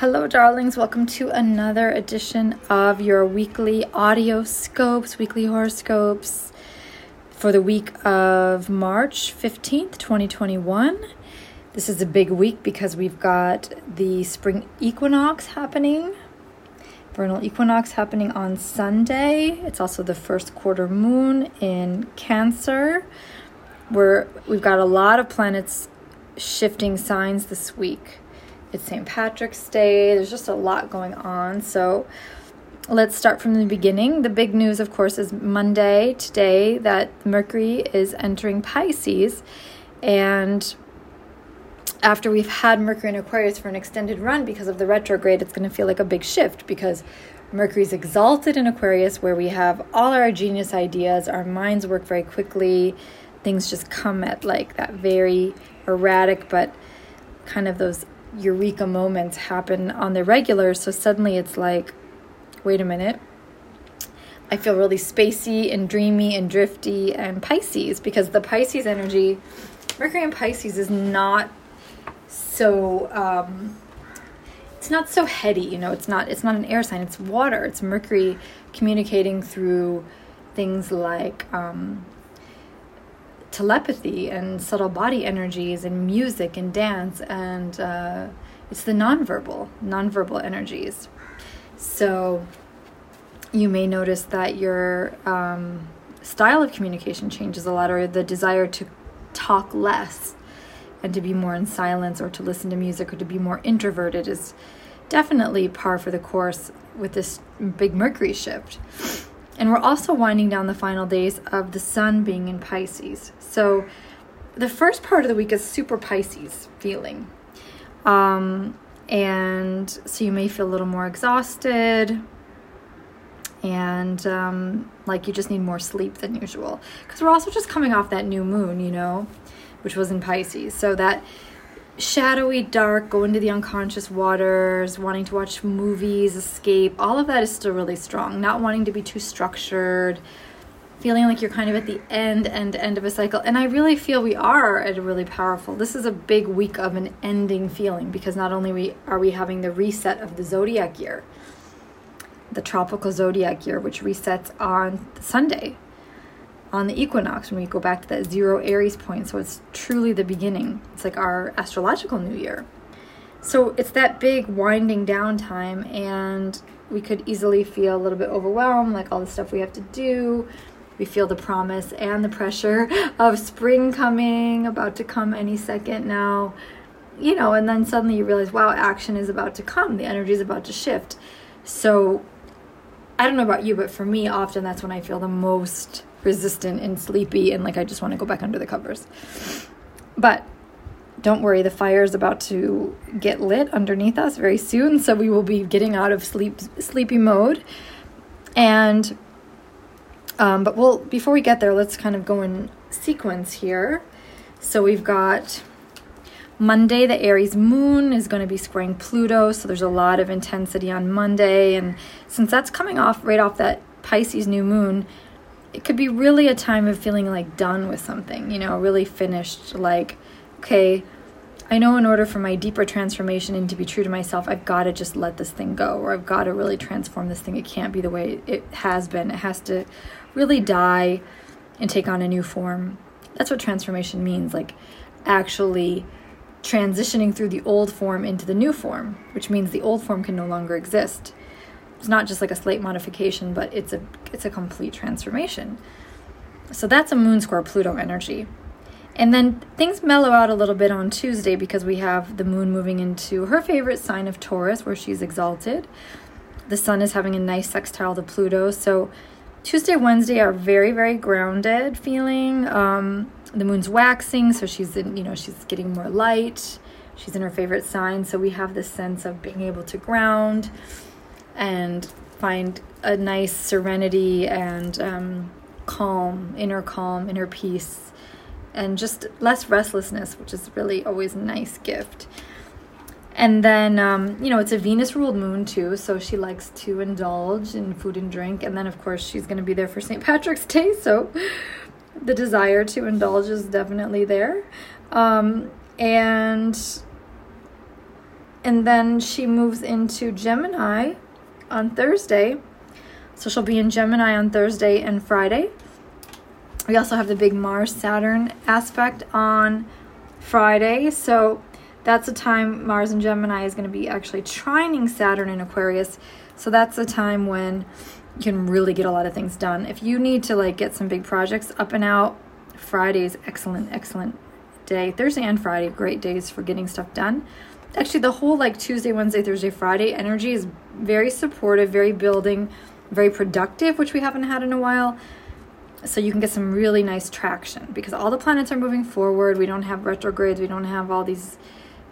Hello, darlings. Welcome to another edition of your weekly audio scopes, weekly horoscopes for the week of March 15th, 2021. This is a big week because we've got the spring equinox happening, vernal equinox happening on Sunday. It's also the first quarter moon in Cancer. Where we've got a lot of planets shifting signs this week. It's St. Patrick's Day. There's just a lot going on. So let's start from the beginning. The big news, of course, is Monday today that Mercury is entering Pisces. And after we've had Mercury in Aquarius for an extended run because of the retrograde, it's going to feel like a big shift because Mercury's exalted in Aquarius, where we have all our genius ideas, our minds work very quickly, things just come at like that very erratic but kind of those eureka moments happen on the regular. So suddenly it's like, wait a minute. I feel really spacey and dreamy and drifty and Pisces because the Pisces energy, Mercury and Pisces is not so um, it's not so heady, you know, it's not it's not an air sign, it's water. It's Mercury communicating through things like um, telepathy and subtle body energies and music and dance and uh, it's the nonverbal nonverbal energies. So you may notice that your um, style of communication changes a lot or the desire to talk less and to be more in silence or to listen to music or to be more introverted is definitely par for the course with this big mercury shift and we're also winding down the final days of the sun being in Pisces. So the first part of the week is super Pisces feeling. Um, and so you may feel a little more exhausted and um, like you just need more sleep than usual. Because we're also just coming off that new moon, you know, which was in Pisces. So that shadowy, dark, go into the unconscious waters, wanting to watch movies, escape, all of that is still really strong. Not wanting to be too structured, feeling like you're kind of at the end, end, end of a cycle. And I really feel we are at a really powerful. This is a big week of an ending feeling because not only we are we having the reset of the zodiac year, the tropical zodiac year, which resets on Sunday on the equinox when we go back to that zero Aries point. So it's truly the beginning. It's like our astrological new year. So it's that big winding down time, and we could easily feel a little bit overwhelmed, like all the stuff we have to do. We feel the promise and the pressure of spring coming, about to come any second now. You know, and then suddenly you realize, wow, action is about to come. The energy is about to shift. So I don't know about you, but for me, often that's when I feel the most resistant and sleepy and like I just want to go back under the covers. But don't worry, the fire is about to get lit underneath us very soon, so we will be getting out of sleep sleepy mode. And um, but we'll before we get there, let's kind of go in sequence here. So we've got Monday, the Aries moon is going to be squaring Pluto, so there's a lot of intensity on Monday. And since that's coming off right off that Pisces new moon, it could be really a time of feeling like done with something, you know, really finished. Like, okay, I know in order for my deeper transformation and to be true to myself, I've got to just let this thing go, or I've got to really transform this thing. It can't be the way it has been. It has to really die and take on a new form. That's what transformation means. Like, actually transitioning through the old form into the new form, which means the old form can no longer exist. It's not just like a slight modification, but it's a it's a complete transformation. So that's a moon square Pluto energy. And then things mellow out a little bit on Tuesday because we have the moon moving into her favorite sign of Taurus where she's exalted. The sun is having a nice sextile to Pluto. So Tuesday, Wednesday are very, very grounded feeling. Um, the moon's waxing, so she's in, you know, she's getting more light. She's in her favorite sign, so we have this sense of being able to ground and find a nice serenity and um, calm, inner calm, inner peace, and just less restlessness, which is really always a nice gift. And then, um, you know, it's a Venus ruled moon too, so she likes to indulge in food and drink. And then, of course, she's going to be there for St. Patrick's Day, so the desire to indulge is definitely there. Um, and and then she moves into Gemini on Thursday. So she'll be in Gemini on Thursday and Friday. We also have the big Mars Saturn aspect on Friday. So that's the time Mars and Gemini is going to be actually trining Saturn in Aquarius. So that's the time when you can really get a lot of things done. If you need to like get some big projects up and out, Friday is excellent, excellent day. Thursday and Friday, great days for getting stuff done. Actually, the whole like Tuesday, Wednesday, Thursday, Friday energy is very supportive, very building, very productive, which we haven't had in a while. So you can get some really nice traction because all the planets are moving forward. We don't have retrogrades, we don't have all these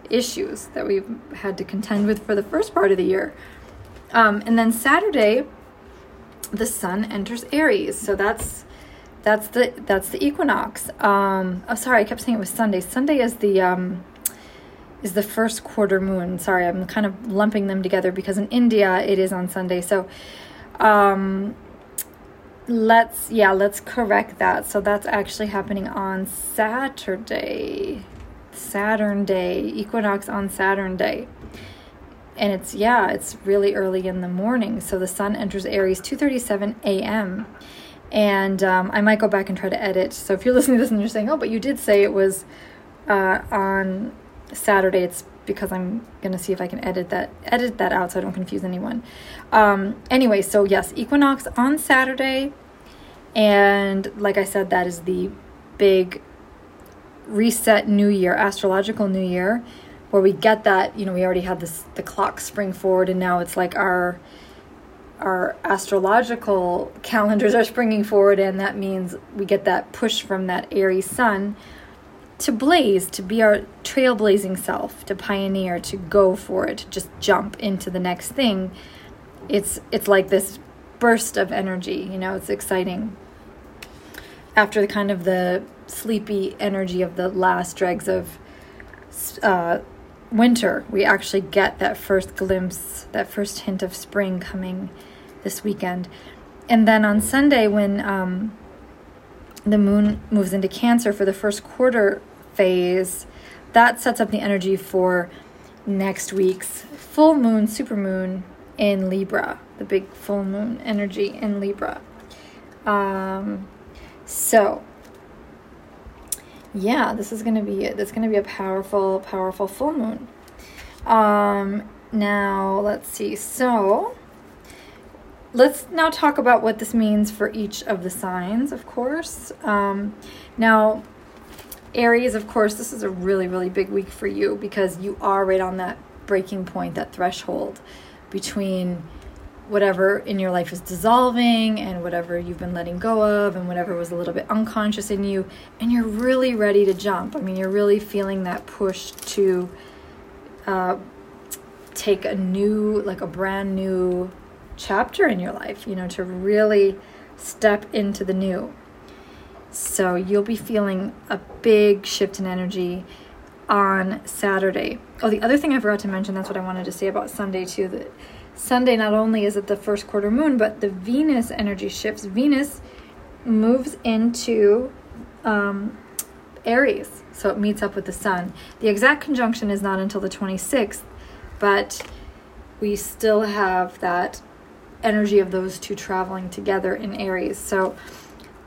issues that we've had to contend with for the first part of the year. Um, and then Saturday, the sun enters Aries. So that's that's the that's the equinox. Um, oh, sorry, I kept saying it was Sunday. Sunday is the um, is the first quarter moon. Sorry, I'm kind of lumping them together because in India it is on Sunday. So um, let's yeah, let's correct that. So that's actually happening on Saturday. Saturn day, equinox on Saturn day. And it's yeah, it's really early in the morning. So the sun enters Aries 2:37 a.m and um, I might go back and try to edit. So if you're listening to this and you're saying, "Oh, but you did say it was uh, on Saturday," it's because I'm gonna see if I can edit that edit that out so I don't confuse anyone. Um, anyway, so yes, equinox on Saturday, and like I said, that is the big reset New Year, astrological New Year, where we get that. You know, we already had this the clock spring forward, and now it's like our our astrological calendars are springing forward, and that means we get that push from that Aries sun to blaze, to be our trailblazing self, to pioneer, to go for it, to just jump into the next thing. It's it's like this burst of energy, you know, it's exciting. After the kind of the sleepy energy of the last dregs of uh, winter, we actually get that first glimpse, that first hint of spring coming this weekend. And then on Sunday, when um, the moon moves into Cancer for the first quarter phase, that sets up the energy for next week's full moon, super moon in Libra, the big full moon energy in Libra. Um, so, yeah, this is gonna be it. this gonna be a powerful, powerful full moon. Um, now let's see. So, let's now talk about what this means for each of the signs, of course. Um, now, Aries, of course, this is a really, really big week for you because you are right on that breaking point, that threshold between whatever in your life is dissolving and whatever you've been letting go of and whatever was a little bit unconscious in you and you're really ready to jump i mean you're really feeling that push to uh, take a new like a brand new chapter in your life you know to really step into the new so you'll be feeling a big shift in energy on saturday oh the other thing i forgot to mention that's what i wanted to say about sunday too that Sunday, not only is it the first quarter moon, but the Venus energy shifts. Venus moves into um, Aries, so it meets up with the sun. The exact conjunction is not until the 26th, but we still have that energy of those two traveling together in Aries. So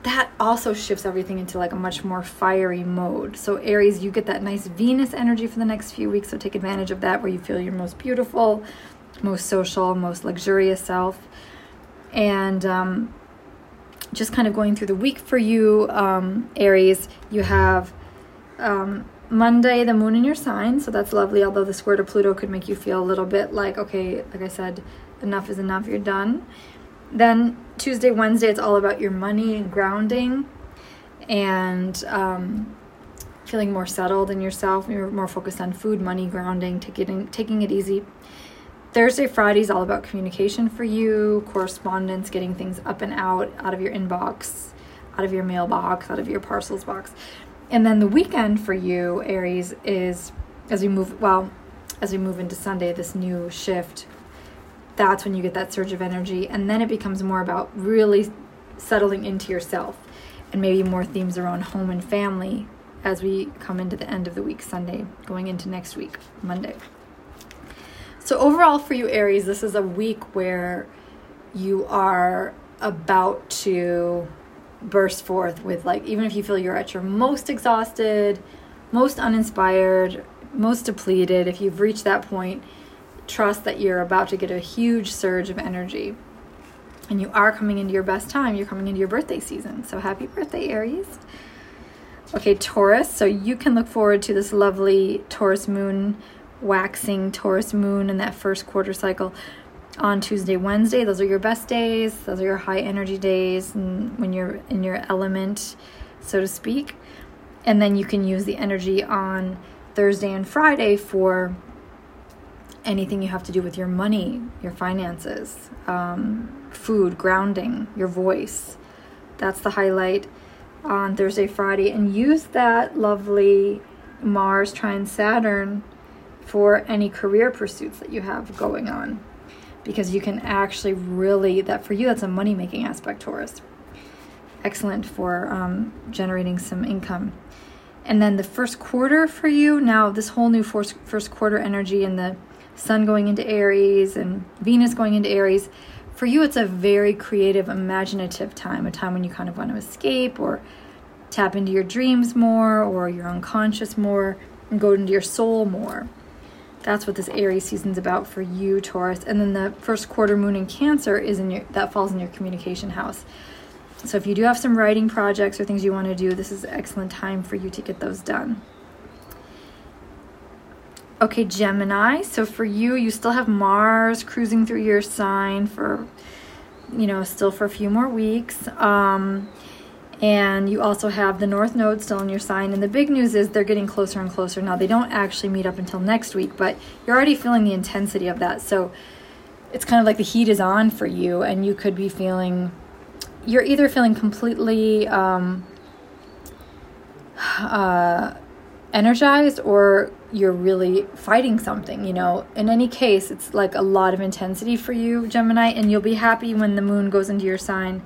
that also shifts everything into like a much more fiery mode. So Aries, you get that nice Venus energy for the next few weeks, so take advantage of that where you feel your most beautiful most social, most luxurious self. And um, just kind of going through the week for you, um, Aries, you have um, Monday, the moon in your sign, so that's lovely. Although the square to Pluto could make you feel a little bit like, okay, like I said, enough is enough, you're done. Then Tuesday, Wednesday, it's all about your money and grounding and um, feeling more settled in yourself. You're more focused on food, money, grounding, taking, taking it easy. Thursday, Friday is all about communication for you, correspondence, getting things up and out, out of your inbox, out of your mailbox, out of your parcels box. And then the weekend for you, Aries, is as we move, well, as we move into Sunday, this new shift, that's when you get that surge of energy. And then it becomes more about really settling into yourself and maybe more themes around home and family as we come into the end of the week, Sunday, going into next week, Monday. So, overall, for you, Aries, this is a week where you are about to burst forth with, like, even if you feel you're at your most exhausted, most uninspired, most depleted, if you've reached that point, trust that you're about to get a huge surge of energy. And you are coming into your best time. You're coming into your birthday season. So, happy birthday, Aries. Okay, Taurus. So, you can look forward to this lovely Taurus moon waxing Taurus moon in that first quarter cycle on Tuesday, Wednesday. Those are your best days. Those are your high energy days and when you're in your element, so to speak. And then you can use the energy on Thursday and Friday for anything you have to do with your money, your finances, um, food, grounding, your voice. That's the highlight on Thursday, Friday. And use that lovely Mars trine Saturn for any career pursuits that you have going on because you can actually really that for you that's a money making aspect taurus. Excellent for um, generating some income. And then the first quarter for you now this whole new first, first quarter energy and the sun going into aries and venus going into aries for you it's a very creative imaginative time a time when you kind of want to escape or tap into your dreams more or your unconscious more and go into your soul more that's what this Aries season's about for you, Taurus. And then the first quarter moon in Cancer is in your that falls in your communication house. So if you do have some writing projects or things you want to do, this is an excellent time for you to get those done. Okay, Gemini. So for you, you still have Mars cruising through your sign for, you know, still for a few more weeks. Um, and you also have the North Node still in your sign. And the big news is they're getting closer and closer. Now, they don't actually meet up until next week, but you're already feeling the intensity of that. So it's kind of like the heat is on for you, and you could be feeling, you're either feeling completely um, uh, energized or you're really fighting something, you know. In any case, it's like a lot of intensity for you, Gemini, and you'll be happy when the moon goes into your sign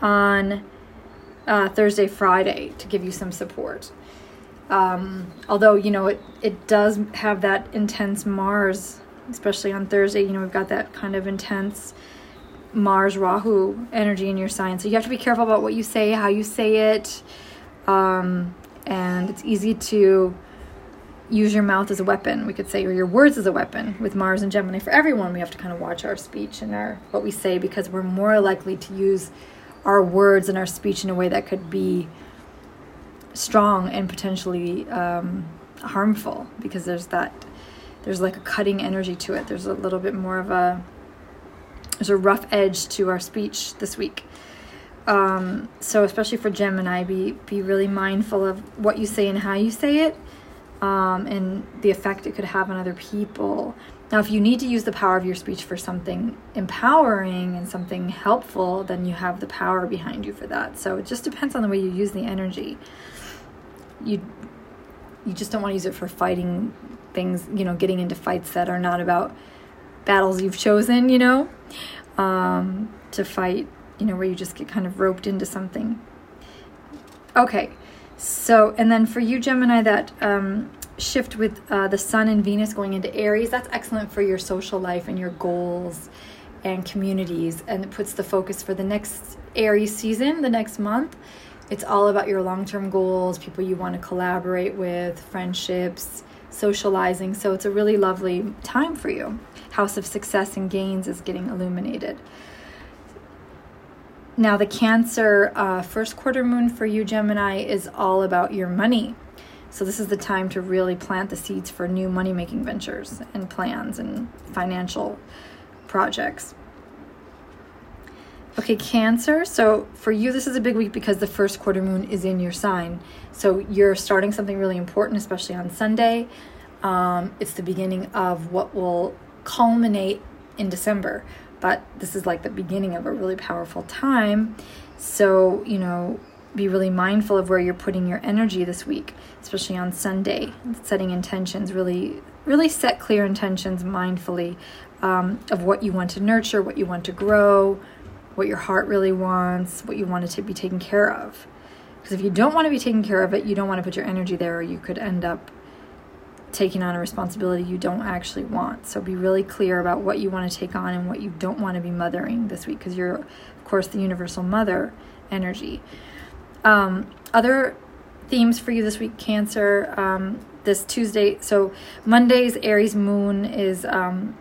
on uh, Thursday, Friday to give you some support. Um, although, you know, it, it does have that intense Mars, especially on Thursday. You know, we've got that kind of intense Mars Rahu energy in your sign. So you have to be careful about what you say, how you say it. Um, and it's easy to use your mouth as a weapon, we could say, or your words as a weapon with Mars and Gemini. For everyone, we have to kind of watch our speech and our what we say because we're more likely to use our words and our speech in a way that could be strong and potentially um, harmful because there's that there's like a cutting energy to it. There's a little bit more of a there's a rough edge to our speech this week. Um, so especially for gemini be be really mindful of what you say and how you say it um, and the effect it could have on other people now, if you need to use the power of your speech for something empowering and something helpful, then you have the power behind you for that. So it just depends on the way you use the energy. You you just don't want to use it for fighting things, you know, getting into fights that are not about battles you've chosen, you know, um, to fight, you know, where you just get kind of roped into something. Okay, so, and then for you, Gemini, that um, shift with uh, the sun and Venus going into Aries, that's excellent for your social life and your goals and communities. And it puts the focus for the next Aries season, the next month. It's all about your long term goals, people you want to collaborate with, friendships, socializing. So it's a really lovely time for you. House of Success and Gains is getting illuminated. Now, the Cancer uh, first quarter moon for you, Gemini, is all about your money so this is the time to really plant the seeds for new money making ventures and plans and financial projects. Okay, Cancer. So for you, this is a big week because the first quarter moon is in your sign. So you're starting something really important, especially on Sunday. Um, it's the beginning of what will culminate in December, but this is like the beginning of a really powerful time. So, you know, be really mindful of where you're putting your energy this week especially on Sunday, setting intentions, really, really set clear intentions mindfully um, of what you want to nurture, what you want to grow, what your heart really wants, what you want it to be taken care of. Because if you don't want to be taken care of it, you don't want to put your energy there, or you could end up taking on a responsibility you don't actually want. So be really clear about what you want to take on and what you don't want to be mothering this week because you're, of course, the universal mother energy. Um, other themes for you this week, Cancer. Um, this Tuesday, so Monday's Aries moon is um,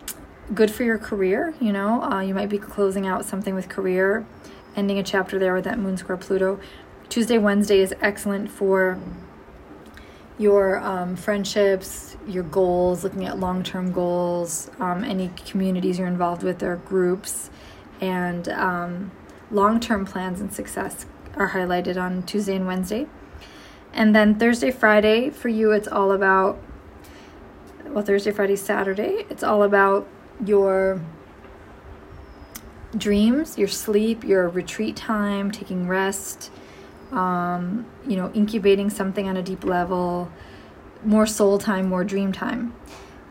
good for your career. You know, uh, you might be closing out something with career, ending a chapter there with that moon square Pluto. Tuesday, Wednesday is excellent for your um, friendships, your goals, looking at long term goals, um, any communities you're involved with or groups, and um, long term plans and success are highlighted on Tuesday and Wednesday. And then Thursday, Friday, for you, it's all about, well, Thursday, Friday, Saturday, it's all about your dreams, your sleep, your retreat time, taking rest, um, you know, incubating something on a deep level, more soul time, more dream time.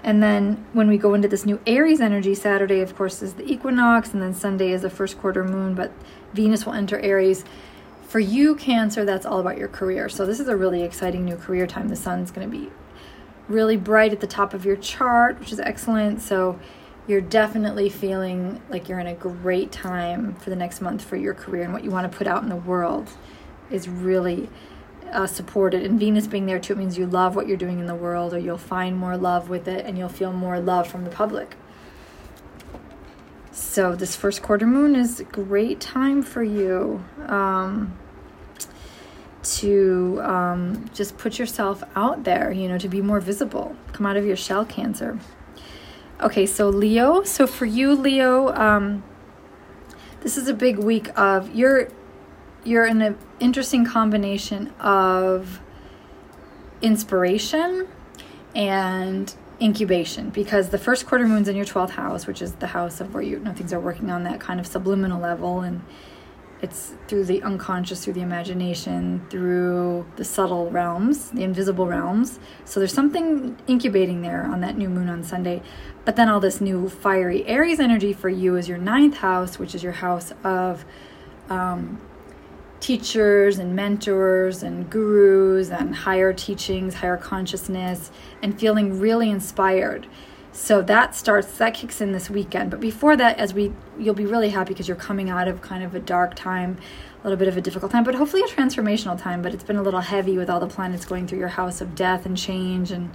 And then when we go into this new Aries energy, Saturday, of course, is the equinox, and then Sunday is the first quarter moon, but Venus will enter Aries. For you, Cancer, that's all about your career. So this is a really exciting new career time. The sun's going to be really bright at the top of your chart, which is excellent. So you're definitely feeling like you're in a great time for the next month for your career and what you want to put out in the world is really uh, supported. And Venus being there too, it means you love what you're doing in the world, or you'll find more love with it, and you'll feel more love from the public. So this first quarter moon is a great time for you um, to um, just put yourself out there. You know, to be more visible. Come out of your shell, Cancer. Okay, so Leo. So for you, Leo, um, this is a big week of you're you're in an interesting combination of inspiration and incubation because the first quarter moon's in your 12th house which is the house of where you know things are working on that kind of subliminal level and it's through the unconscious through the imagination through the subtle realms the invisible realms. So there's something incubating there on that new moon on sunday. But then all this new fiery aries energy for you is your ninth house which is your house of um, teachers and mentors and gurus and higher teachings, higher consciousness, and feeling really inspired. So that starts, that kicks in this weekend. But before that, as we, you'll be really happy because you're coming out of kind of a dark time, a little bit of a difficult time, but hopefully a transformational time. But it's been a little heavy with all the planets going through your house of death and change and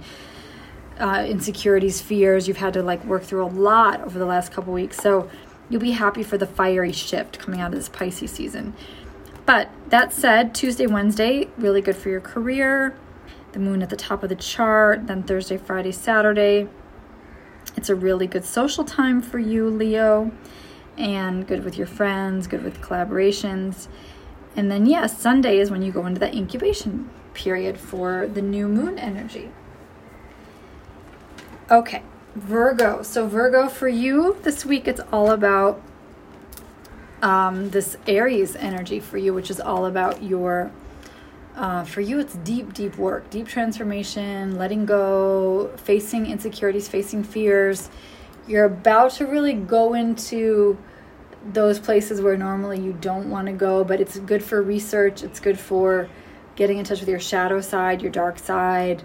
uh, insecurities, fears. You've had to like work through a lot over the last couple weeks. So you'll be happy for the fiery shift coming out of this Pisces season. But that said, Tuesday, Wednesday, really good for your career. The moon at the top of the chart, then Thursday, Friday, Saturday. It's a really good social time for you, Leo, and good with your friends, good with collaborations. And then, yes, yeah, Sunday is when you go into that incubation period for the new moon energy. Okay, Virgo. So, Virgo, for you this week, it's all about um, this Aries energy for you, which is all about your. Uh, for you, it's deep, deep work, deep transformation, letting go, facing insecurities, facing fears. You're about to really go into those places where normally you don't want to go, but it's good for research. It's good for getting in touch with your shadow side, your dark side,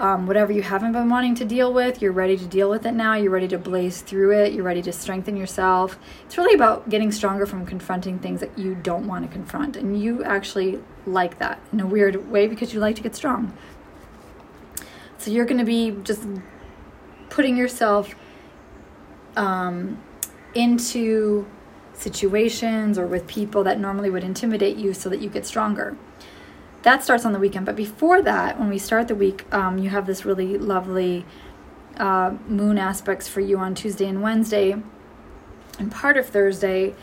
um, whatever you haven't been wanting to deal with, you're ready to deal with it now. You're ready to blaze through it. You're ready to strengthen yourself. It's really about getting stronger from confronting things that you don't want to confront. And you actually like that in a weird way because you like to get strong. So you're going to be just putting yourself um, into situations or with people that normally would intimidate you so that you get stronger that starts on the weekend. But before that, when we start the week, um, you have this really lovely uh, moon aspects for you on Tuesday and Wednesday, and part of Thursday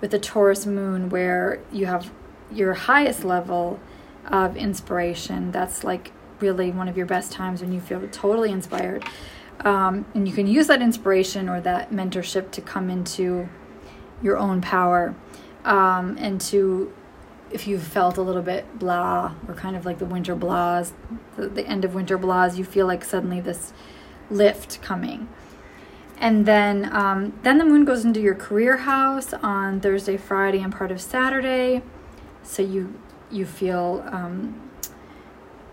with the Taurus moon, where you have your highest level of inspiration. That's like really one of your best times when you feel totally inspired. Um, and you can use that inspiration or that mentorship to come into your own power um, and to if you've felt a little bit blah or kind of like the winter blahs, the, the end of winter blahs, you feel like suddenly this lift coming. And then, um, then the moon goes into your career house on Thursday, Friday, and part of Saturday. So you you feel um,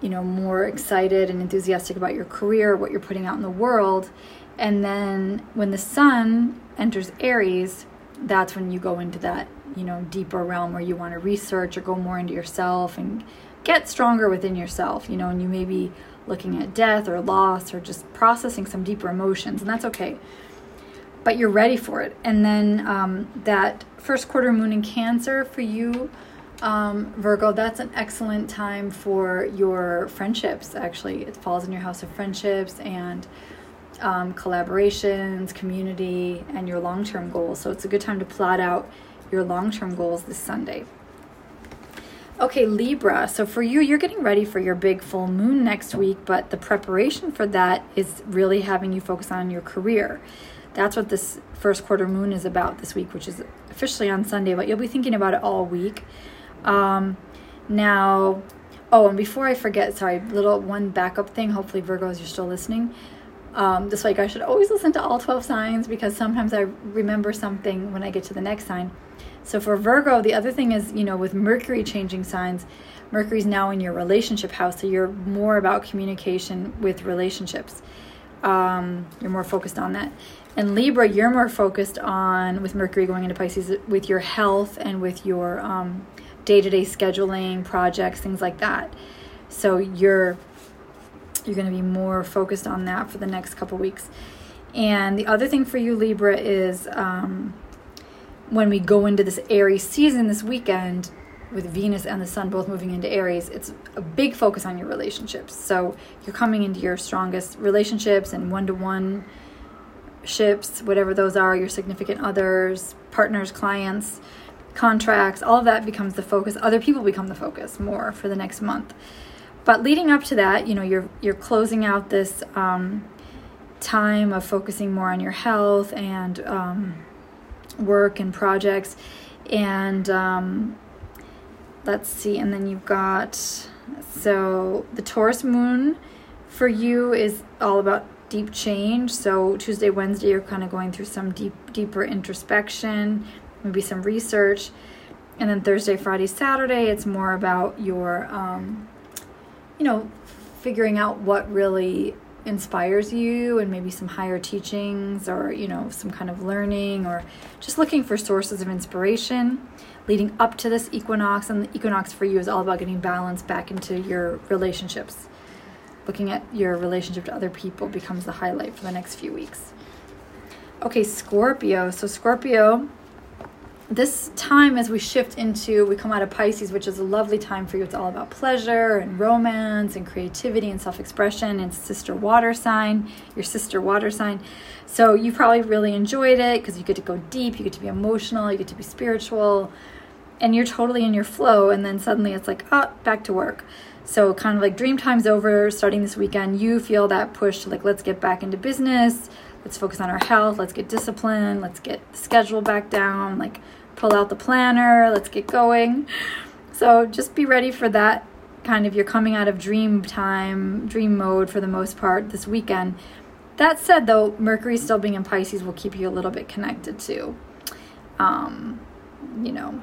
you know, more excited and enthusiastic about your career, what you're putting out in the world. And then when the sun enters Aries, that's when you go into that, you know, deeper realm where you want to research or go more into yourself and get stronger within yourself, you know, and you may be looking at death or loss or just processing some deeper emotions, and that's okay. But you're ready for it. And then um, that first quarter moon in Cancer for you, um, Virgo, that's an excellent time for your friendships, actually. It falls in your house of friendships and um, collaborations, community, and your long term goals. So it's a good time to plot out your long term goals this Sunday. Okay, Libra. So for you, you're getting ready for your big full moon next week, but the preparation for that is really having you focus on your career. That's what this first quarter moon is about this week, which is officially on Sunday, but you'll be thinking about it all week. Um, now, oh, and before I forget, sorry, little one backup thing. Hopefully, Virgos, you're still listening. Um, this week, I should always listen to all 12 signs because sometimes I remember something when I get to the next sign. So for Virgo, the other thing is, you know, with Mercury changing signs, Mercury's now in your relationship house, so you're more about communication with relationships. Um, you're more focused on that. And Libra, you're more focused on, with Mercury going into Pisces, with your health and with your day to day scheduling, projects, things like that. So you're you're going to be more focused on that for the next couple weeks. And the other thing for you, Libra, is um, when we go into this Aries season this weekend with Venus and the Sun both moving into Aries, it's a big focus on your relationships. So you're coming into your strongest relationships and one to one ships, whatever those are, your significant others, partners, clients, contracts, all of that becomes the focus. Other people become the focus more for the next month. But leading up to that, you know, you're you're closing out this um, time of focusing more on your health and um, work and projects. And um, let's see, and then you've got so the Taurus moon for you is all about deep change. So Tuesday, Wednesday, you're kind of going through some deep, deeper introspection, maybe some research. And then Thursday, Friday, Saturday, it's more about your, um, you know, figuring out what really inspires you and maybe some higher teachings or you know some kind of learning or just looking for sources of inspiration leading up to this equinox and the equinox for you is all about getting balance back into your relationships. Looking at your relationship to other people becomes the highlight for the next few weeks. Okay scorpio. So scorpio this time as we shift into we come out of pisces which is a lovely time for you. It's all about pleasure and romance and creativity and self-expression. And sister water sign your sister water sign. So you probably really enjoyed it because you get to go deep you get to be emotional you get to be spiritual and you're totally in your flow. And then suddenly it's like oh back to work. So kind of like dream time's over starting this weekend you feel that push to like let's get back into business. Let's focus on our health. Let's get discipline let's get the schedule back down. Like pull out the planner, let's get going. So just be ready for that kind of you're coming out of dream time, dream mode for the most part this weekend. That said, though, Mercury still being in Pisces will keep you a little bit connected to, um, you know,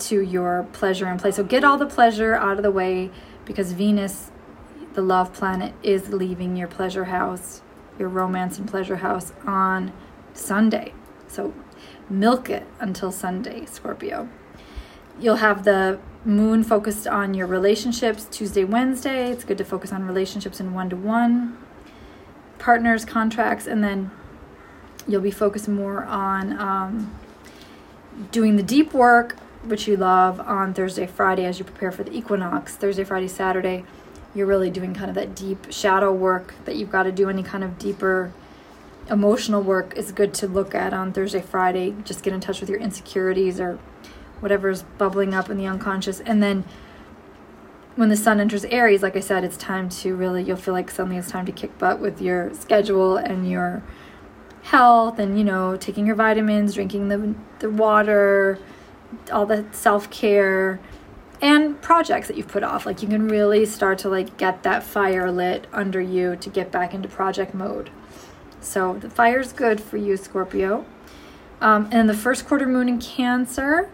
to your pleasure and play. So get all the pleasure out of the way because Venus, the love planet, is leaving your pleasure house, your romance and pleasure house on Sunday. So milk it until Sunday, Scorpio. You'll have the moon focused on your relationships Tuesday, Wednesday. It's good to focus on relationships in one to one, partners, contracts, and then you'll be focused more on um, doing the deep work, which you love, on Thursday, Friday as you prepare for the equinox. Thursday, Friday, Saturday, you're really doing kind of that deep shadow work that you've got to do any kind of deeper emotional work is good to look at on Thursday, Friday. Just get in touch with your insecurities or whatever's bubbling up in the unconscious. And then when the sun enters Aries, like I said, it's time to really, you'll feel like suddenly it's time to kick butt with your schedule and your health and, you know, taking your vitamins, drinking the, the water, all the self care and projects that you've put off. Like you can really start to like get that fire lit under you to get back into project mode. So the fire's good for you, Scorpio. Um, and the first quarter moon in Cancer,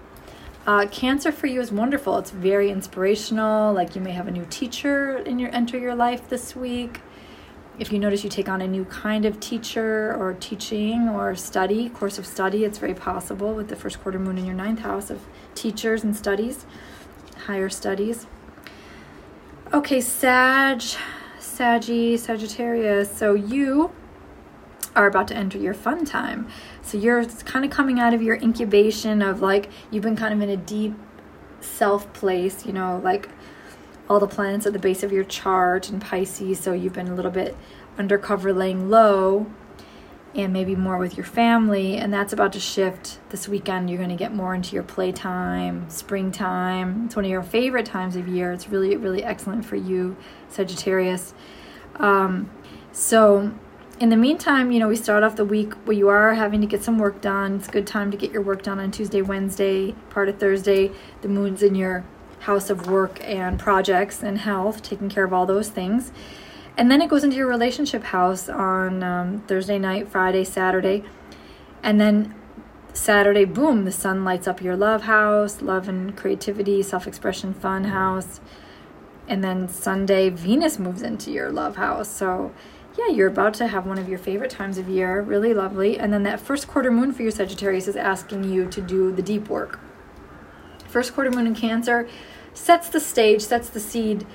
Uh, cancer for you is wonderful. It's very inspirational. Like you may have a new teacher in your enter your life this week. If you notice you take on a new kind of teacher or teaching or study, course of study, it's very possible with the first quarter moon in your ninth house of teachers and studies, higher studies. Okay, Sag, Saggy, Sagittarius. So you are about to enter your fun time. So you're kind of coming out of your incubation of like you've been kind of in a deep self place, you know, like all the planets at the base of your chart and Pisces, so you've been a little bit undercover laying low and maybe more with your family and that's about to shift this weekend. You're going to get more into your playtime springtime. It's one of your favorite times of year. It's really really excellent for you sagittarius. Um, so in the meantime, you know, we start off the week where you are having to get some work done. It's a good time to get your work done on Tuesday, Wednesday, part of Thursday. The moon's in your house of work and projects and health, taking care of all those things. And then it goes into your relationship house on um, Thursday night, Friday, Saturday. And then Saturday, boom, the sun lights up your love house, love and creativity, self expression, fun house. And then Sunday, Venus moves into your love house. So yeah, you're about to have one of your favorite times of year, really lovely. And then that first quarter moon for your Sagittarius is asking you to do the deep work. First quarter moon in Cancer sets the stage, sets the seed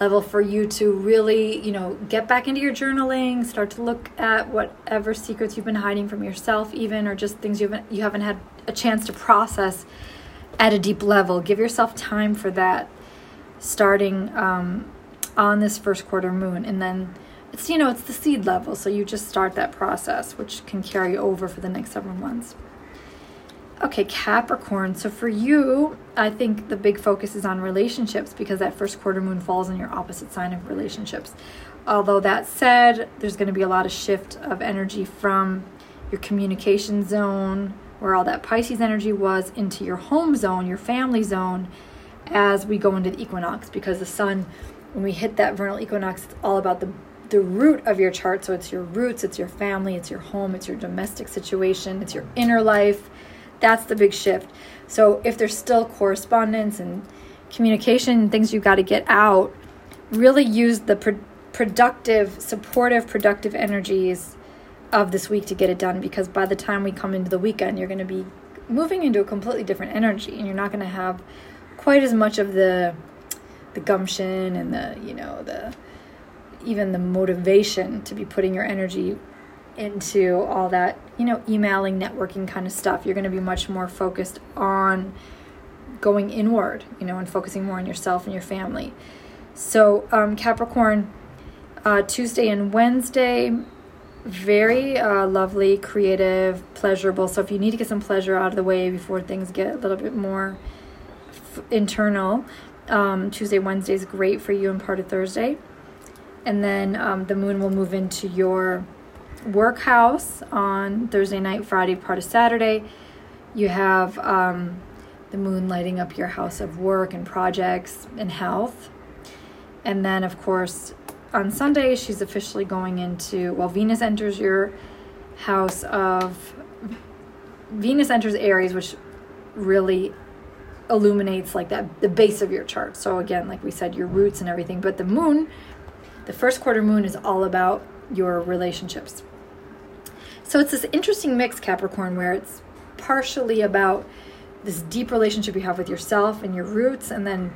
level for you to really, you know, get back into your journaling, start to look at whatever secrets you've been hiding from yourself even or just things you haven't you haven't had a chance to process at a deep level. Give yourself time for that starting um, on this first quarter moon and then it's you know it's the seed level so you just start that process which can carry over for the next several months. Okay capricorn. So for you i think the big focus is on relationships because that first quarter moon falls in your opposite sign of relationships. Although that said there's going to be a lot of shift of energy from your communication zone where all that pisces energy was into your home zone your family zone as we go into the equinox because the sun when we hit that vernal equinox it's all about the the root of your chart. So it's your roots, it's your family, it's your home, it's your domestic situation, it's your inner life. That's the big shift. So if there's still correspondence and communication and things you've got to get out, really use the pro- productive, supportive, productive energies of this week to get it done because by the time we come into the weekend, you're going to be moving into a completely different energy and you're not going to have quite as much of the the gumption and the, you know, the even the motivation to be putting your energy into all that, you know, emailing, networking kind of stuff. You're going to be much more focused on going inward, you know, and focusing more on yourself and your family. So, um, Capricorn, uh, Tuesday and Wednesday, very uh, lovely, creative, pleasurable. So, if you need to get some pleasure out of the way before things get a little bit more f- internal, um, Tuesday, Wednesday is great for you and part of Thursday and then um, the moon will move into your work house on Thursday night, Friday, part of Saturday. You have um, the moon lighting up your house of work and projects and health. And then, of course, on Sunday, she's officially going into, well, Venus enters your house of, Venus enters Aries, which really illuminates like that, the base of your chart. So, again, like we said, your roots and everything. But the moon the first quarter moon is all about your relationships. So it's this interesting mix, Capricorn, where it's partially about this deep relationship you have with yourself and your roots, and then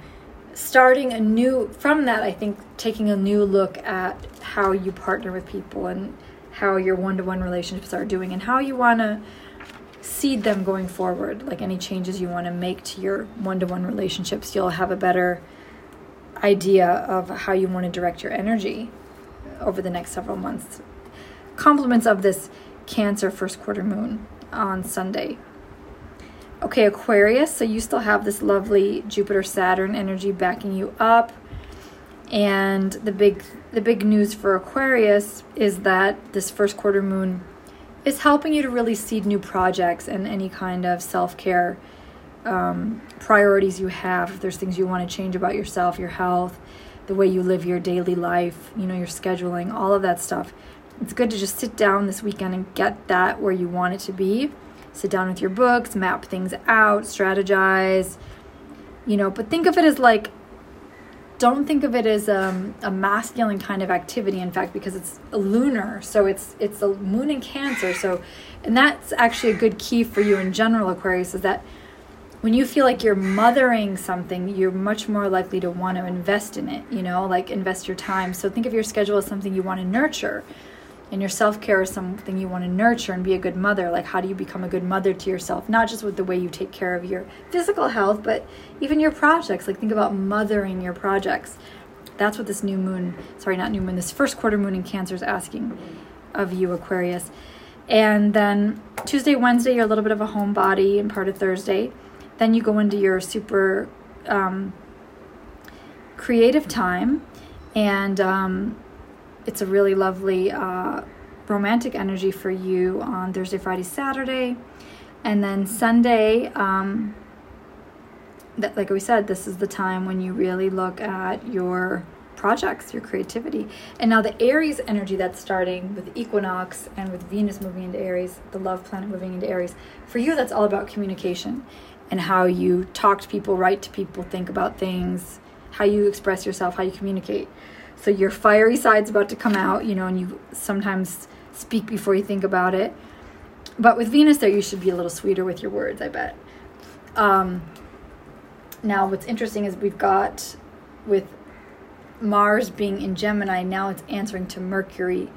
starting a new, from that, I think taking a new look at how you partner with people and how your one to one relationships are doing and how you want to seed them going forward. Like any changes you want to make to your one to one relationships, you'll have a better idea of how you want to direct your energy over the next several months. Compliments of this Cancer first quarter moon on Sunday. Okay, Aquarius, so you still have this lovely Jupiter Saturn energy backing you up. And the big the big news for Aquarius is that this first quarter moon is helping you to really seed new projects and any kind of self-care um, priorities you have, if there's things you want to change about yourself, your health, the way you live your daily life, you know, your scheduling, all of that stuff. It's good to just sit down this weekend and get that where you want it to be sit down with your books, map things out, strategize, you know, but think of it as like, don't think of it as um, a masculine kind of activity. In fact, because it's a lunar, so it's it's the moon in Cancer. So, and that's actually a good key for you in general, Aquarius, is that when you feel like you're mothering something, you're much more likely to want to invest in it. You know, like invest your time. So think of your schedule as something you want to nurture and your self-care is something you want to nurture and be a good mother. Like how do you become a good mother to yourself? Not just with the way you take care of your physical health but even your projects. Like think about mothering your projects. That's what this new moon sorry not new moon this first quarter moon in cancer is asking of you aquarius. And then tuesday wednesday you're a little bit of a homebody and part of thursday then you go into your super um, creative time and um, it's a really lovely uh, romantic energy for you on Thursday, Friday, Saturday. And then Sunday, um, that, like we said, this is the time when you really look at your projects, your creativity. And now the Aries energy that's starting with equinox and with Venus moving into Aries, the love planet moving into Aries, for you, that's all about communication and how you talk to people, write to people, think about things, how you express yourself, how you communicate. So your fiery side's about to come out, you know, and you sometimes speak before you think about it. But with Venus there, you should be a little sweeter with your words, I bet. Um, now, what's interesting is we've got with Mars being in Gemini, now it's answering to Mercury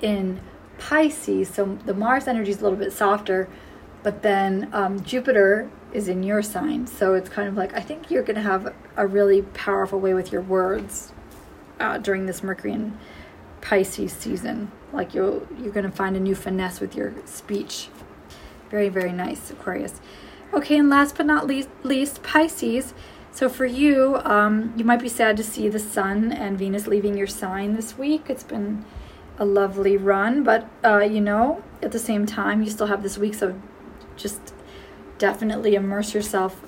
in Pisces. So the Mars energy is a little bit softer, but then um, Jupiter is in your sign. So it's kind of like, I think you're going to have a really powerful way with your words uh, during this Mercury and Pisces season. Like you'll you're gonna find a new finesse with your speech. Very very nice, Aquarius. Okay, and last but not least, least Pisces. So for you, um, you might be sad to see the Sun and Venus leaving your sign this week. It's been a lovely run, but uh, you know, at the same time, you still have this week, so just definitely immerse yourself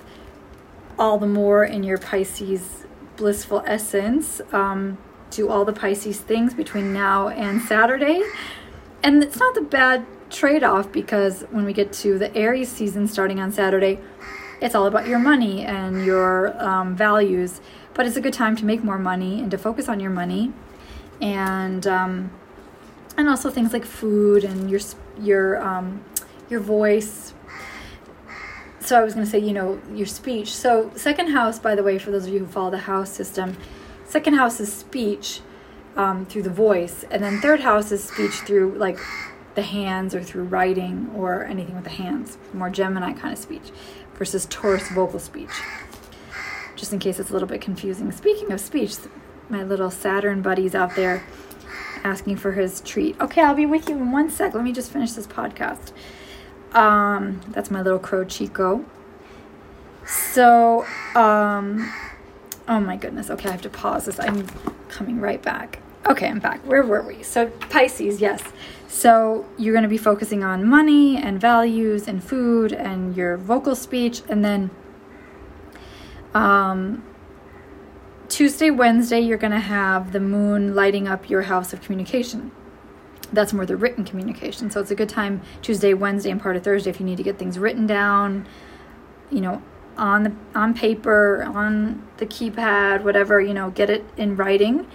all the more in your Pisces blissful essence. Um, do all the Pisces things between now and Saturday. And it's not the bad trade off because when we get to the Aries season starting on Saturday, it's all about your money and your um, values. But it's a good time to make more money and to focus on your money, and um, and also things like food and your your um, your voice. So I was going to say, you know, your speech. So second house, by the way, for those of you who follow the house system, Second house is speech um, through the voice, and then third house is speech through like the hands or through writing or anything with the hands, more Gemini kind of speech, versus Taurus vocal speech. Just in case it's a little bit confusing. Speaking of speech, my little Saturn buddies out there asking for his treat. Okay, I'll be with you in one sec. Let me just finish this podcast. Um, that's my little crow Chico. So, um, Oh my goodness. Okay, I have to pause this. I'm coming right back. Okay, I'm back. Where were we? So, Pisces, yes. So, you're going to be focusing on money and values and food and your vocal speech. And then um, Tuesday, Wednesday, you're going to have the moon lighting up your house of communication. That's more the written communication. So, it's a good time Tuesday, Wednesday, and part of Thursday if you need to get things written down, you know, on the on paper, on the keypad, whatever, you know, get it in writing.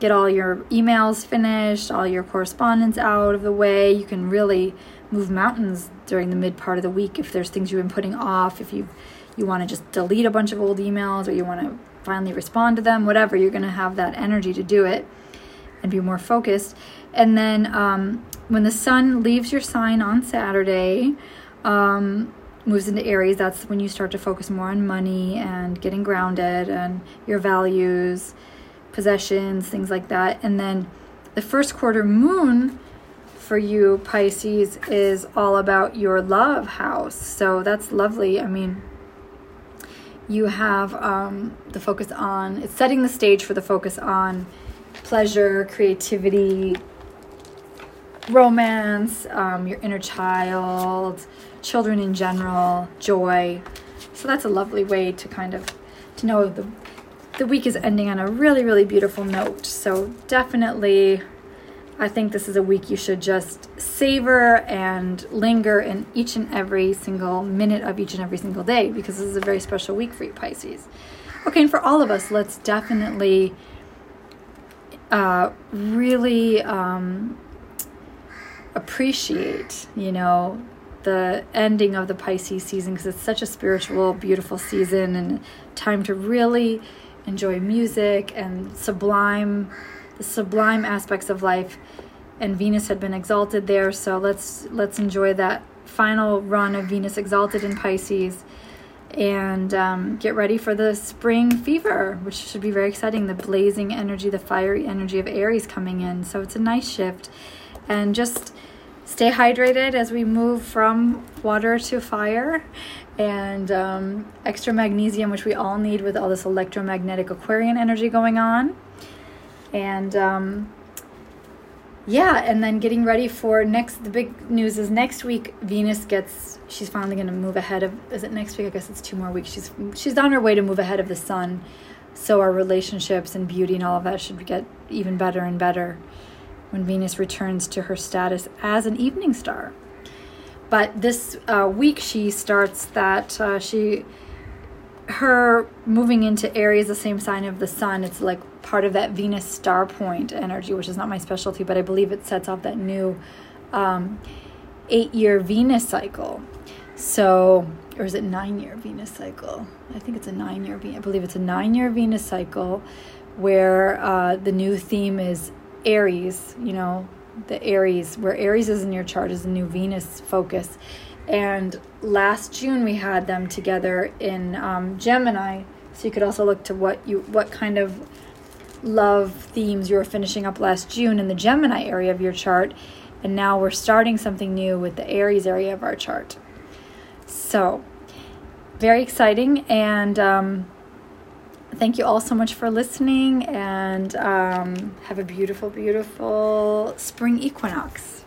Get all your emails finished, all your correspondence out of the way. You can really move mountains during the mid part of the week if there's things you've been putting off, if you you want to just delete a bunch of old emails or you want to finally respond to them, whatever, you're going to have that energy to do it and be more focused. And then um, when the sun leaves your sign on Saturday, um, moves into Aries, that's when you start to focus more on money and getting grounded and your values, possessions, things like that. And then the first quarter moon for you, Pisces, is all about your love house. So that's lovely. I mean, you have um, the focus on, it's setting the stage for the focus on pleasure, creativity, romance, um, your inner child, children in general, joy. So that's a lovely way to kind of to know the the week is ending on a really really beautiful note. So definitely I think this is a week you should just savor and linger in each and every single minute of each and every single day because this is a very special week for you, Pisces. Okay, and for all of us, let's definitely uh, really um, appreciate, you know, the ending of the Pisces season because it's such a spiritual, beautiful season and time to really enjoy music and sublime the sublime aspects of life. And Venus had been exalted there so let's let's enjoy that final run of Venus exalted in Pisces and um, get ready for the spring fever which should be very exciting. The blazing energy the fiery energy of Aries coming in. So it's a nice shift. And just stay hydrated as we move from water to fire. And um, extra magnesium, which we all need with all this electromagnetic Aquarian energy going on. And um, yeah, and then getting ready for next. The big news is next week Venus gets. She's finally going to move ahead of. Is it next week? I guess it's two more weeks. She's she's on her way to move ahead of the sun. So our relationships and beauty and all of that should get even better and better when Venus returns to her status as an evening star. But this uh, week she starts that uh, she her moving into Aries, the same sign of the sun. It's like part of that Venus star point energy, which is not my specialty, but I believe it sets off that new um, eight year Venus cycle. So, or is it nine year Venus cycle? I think it's a nine year. I believe it's a nine year Venus cycle, where uh, the new theme is Aries. You know, the Aries, where Aries is in your chart, is a new Venus focus. And last June we had them together in um, Gemini, so you could also look to what you what kind of love themes you were finishing up last June in the Gemini area of your chart, and now we're starting something new with the Aries area of our chart. So, very exciting and. Um, thank you all so much for listening and um, have a beautiful, beautiful spring equinox.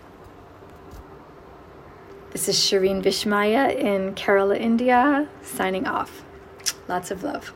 This is Shireen Vishmaya in Kerala, India, signing off. Lots of love.